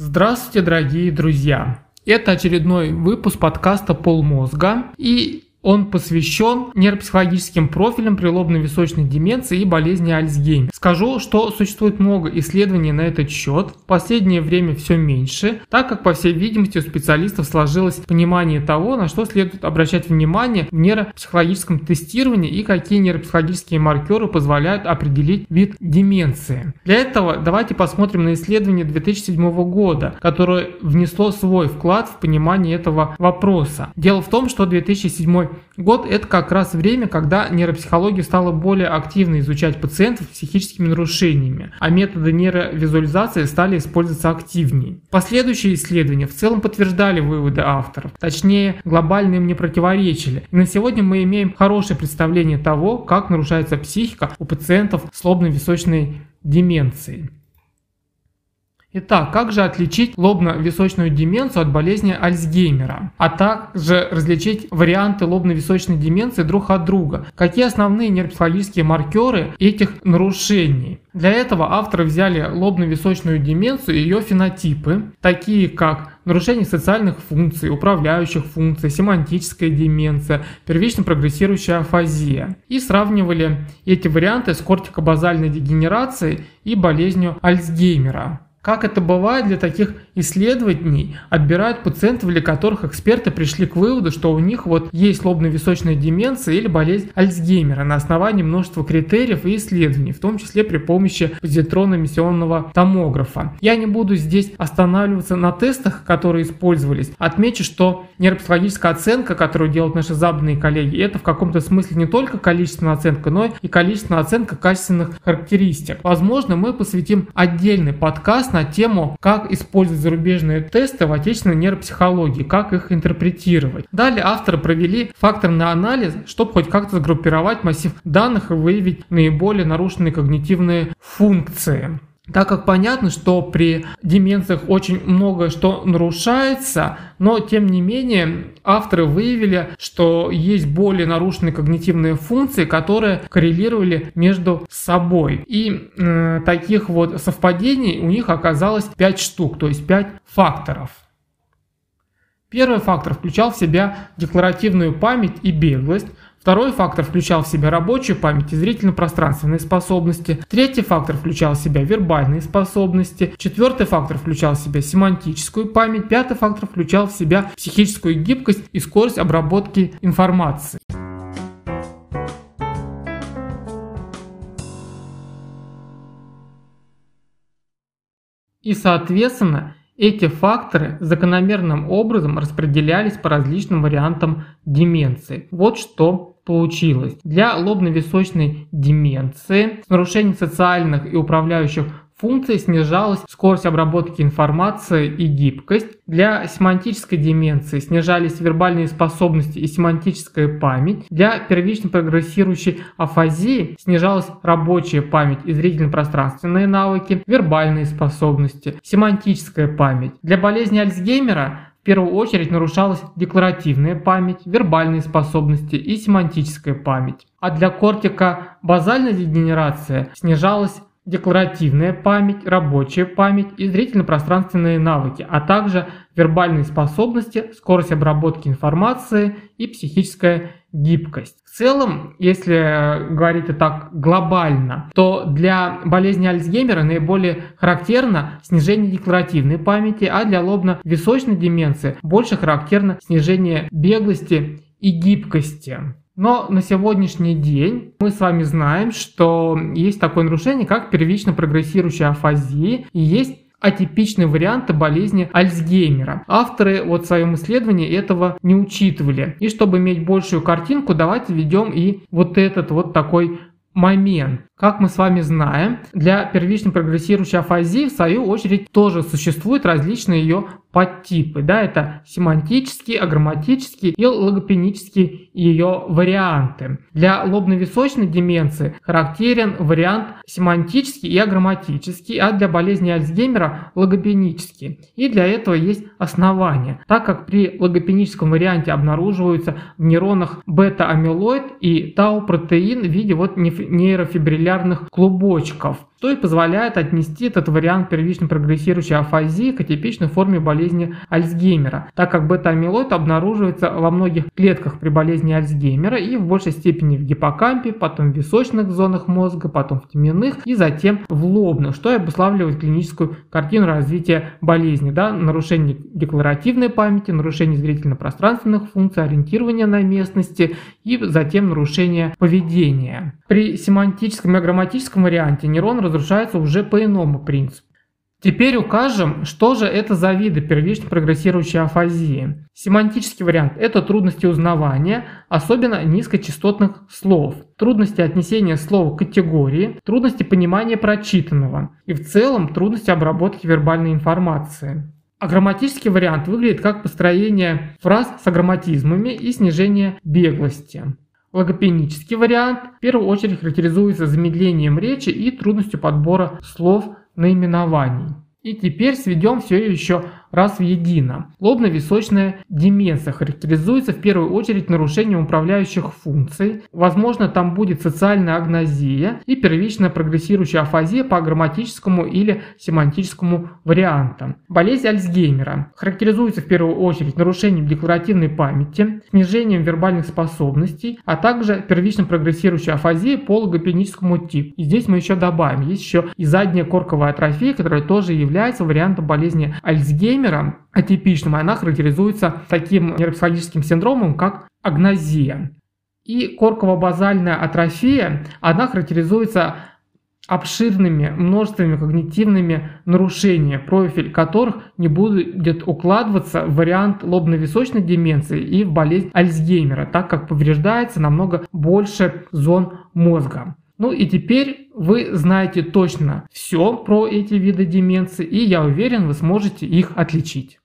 Здравствуйте, дорогие друзья! Это очередной выпуск подкаста «Полмозга» и он посвящен нейропсихологическим профилям при лобно-височной деменции и болезни Альцгеймера. Скажу, что существует много исследований на этот счет, в последнее время все меньше, так как, по всей видимости, у специалистов сложилось понимание того, на что следует обращать внимание в нейропсихологическом тестировании и какие нейропсихологические маркеры позволяют определить вид деменции. Для этого давайте посмотрим на исследование 2007 года, которое внесло свой вклад в понимание этого вопроса. Дело в том, что 2007 год – это как раз время, когда нейропсихология стала более активно изучать пациентов с психическими нарушениями, а методы нейровизуализации стали использоваться активнее. Последующие исследования в целом подтверждали выводы авторов, точнее, глобально им не противоречили. И на сегодня мы имеем хорошее представление того, как нарушается психика у пациентов с лобно-височной деменцией. Итак, как же отличить лобно-височную деменцию от болезни Альцгеймера, а также различить варианты лобно-височной деменции друг от друга? Какие основные нейропсихологические маркеры этих нарушений? Для этого авторы взяли лобно-височную деменцию и ее фенотипы, такие как нарушение социальных функций, управляющих функций, семантическая деменция, первично прогрессирующая афазия. И сравнивали эти варианты с кортикобазальной дегенерацией и болезнью Альцгеймера. Как это бывает для таких исследований, отбирают пациентов, для которых эксперты пришли к выводу, что у них вот есть лобно-височная деменция или болезнь Альцгеймера на основании множества критериев и исследований, в том числе при помощи позитронно-эмиссионного томографа. Я не буду здесь останавливаться на тестах, которые использовались. Отмечу, что нейропсихологическая оценка, которую делают наши западные коллеги, это в каком-то смысле не только количественная оценка, но и количественная оценка качественных характеристик. Возможно, мы посвятим отдельный подкаст подкаст на тему, как использовать зарубежные тесты в отечественной нейропсихологии, как их интерпретировать. Далее авторы провели факторный анализ, чтобы хоть как-то сгруппировать массив данных и выявить наиболее нарушенные когнитивные функции. Так как понятно, что при деменциях очень многое что нарушается, но тем не менее авторы выявили, что есть более нарушенные когнитивные функции, которые коррелировали между собой. И э, таких вот совпадений у них оказалось 5 штук, то есть 5 факторов. Первый фактор включал в себя декларативную память и беглость, Второй фактор включал в себя рабочую память и зрительно-пространственные способности. Третий фактор включал в себя вербальные способности. Четвертый фактор включал в себя семантическую память. Пятый фактор включал в себя психическую гибкость и скорость обработки информации. И, соответственно, эти факторы закономерным образом распределялись по различным вариантам деменции. Вот что получилось. Для лобно-височной деменции с нарушением социальных и управляющих функций снижалась скорость обработки информации и гибкость. Для семантической деменции снижались вербальные способности и семантическая память. Для первично прогрессирующей афазии снижалась рабочая память и зрительно-пространственные навыки, вербальные способности, семантическая память. Для болезни Альцгеймера в первую очередь нарушалась декларативная память, вербальные способности и семантическая память. А для кортика базальная дегенерация снижалась декларативная память, рабочая память и зрительно-пространственные навыки, а также вербальные способности, скорость обработки информации и психическая гибкость. В целом, если говорить так глобально, то для болезни Альцгеймера наиболее характерно снижение декларативной памяти, а для лобно-височной деменции больше характерно снижение беглости и гибкости. Но на сегодняшний день мы с вами знаем, что есть такое нарушение, как первично прогрессирующая афазия, и есть атипичные варианты болезни Альцгеймера. Авторы вот в своем исследовании этого не учитывали. И чтобы иметь большую картинку, давайте введем и вот этот вот такой момент. Как мы с вами знаем, для первично прогрессирующей афазии, в свою очередь, тоже существуют различные ее подтипы. Да, это семантические, аграмматические и логопенические ее варианты. Для лобно-височной деменции характерен вариант семантический и аграмматический, а для болезни Альцгеймера логопенический. И для этого есть основания, так как при логопеническом варианте обнаруживаются в нейронах бета-амилоид и тау-протеин в виде вот нейрофибрилляции капиллярных клубочков. Что и позволяет отнести этот вариант первичной прогрессирующей афазии к атипичной форме болезни Альцгеймера, так как бета-амилоид обнаруживается во многих клетках при болезни Альцгеймера и в большей степени в гиппокампе, потом в височных зонах мозга, потом в теменных и затем в лобных, что и обуславливает клиническую картину развития болезни, да, нарушение декларативной памяти, нарушение зрительно-пространственных функций, ориентирования на местности и затем нарушение поведения. При семантическом и грамматическом варианте нейрон разрушается уже по иному принципу. Теперь укажем, что же это за виды первично прогрессирующей афазии. Семантический вариант – это трудности узнавания, особенно низкочастотных слов, трудности отнесения слова к категории, трудности понимания прочитанного и в целом трудности обработки вербальной информации. А грамматический вариант выглядит как построение фраз с аграмматизмами и снижение беглости. Логопенический вариант в первую очередь характеризуется замедлением речи и трудностью подбора слов наименований. И теперь сведем все еще раз в едино. Лобно-височная деменция характеризуется в первую очередь нарушением управляющих функций. Возможно, там будет социальная агнозия и первичная прогрессирующая афазия по грамматическому или семантическому вариантам. Болезнь Альцгеймера характеризуется в первую очередь нарушением декларативной памяти, снижением вербальных способностей, а также первичной прогрессирующей афазией по логопеническому типу. И здесь мы еще добавим, есть еще и задняя корковая атрофия, которая тоже является вариантом болезни Альцгеймера, Альцгеймера атипичным, она характеризуется таким нейропсихологическим синдромом, как агнозия. И корково-базальная атрофия, она характеризуется обширными множествами когнитивными нарушениями, профиль которых не будет укладываться в вариант лобно-височной деменции и в болезнь Альцгеймера, так как повреждается намного больше зон мозга. Ну и теперь вы знаете точно все про эти виды деменции, и я уверен, вы сможете их отличить.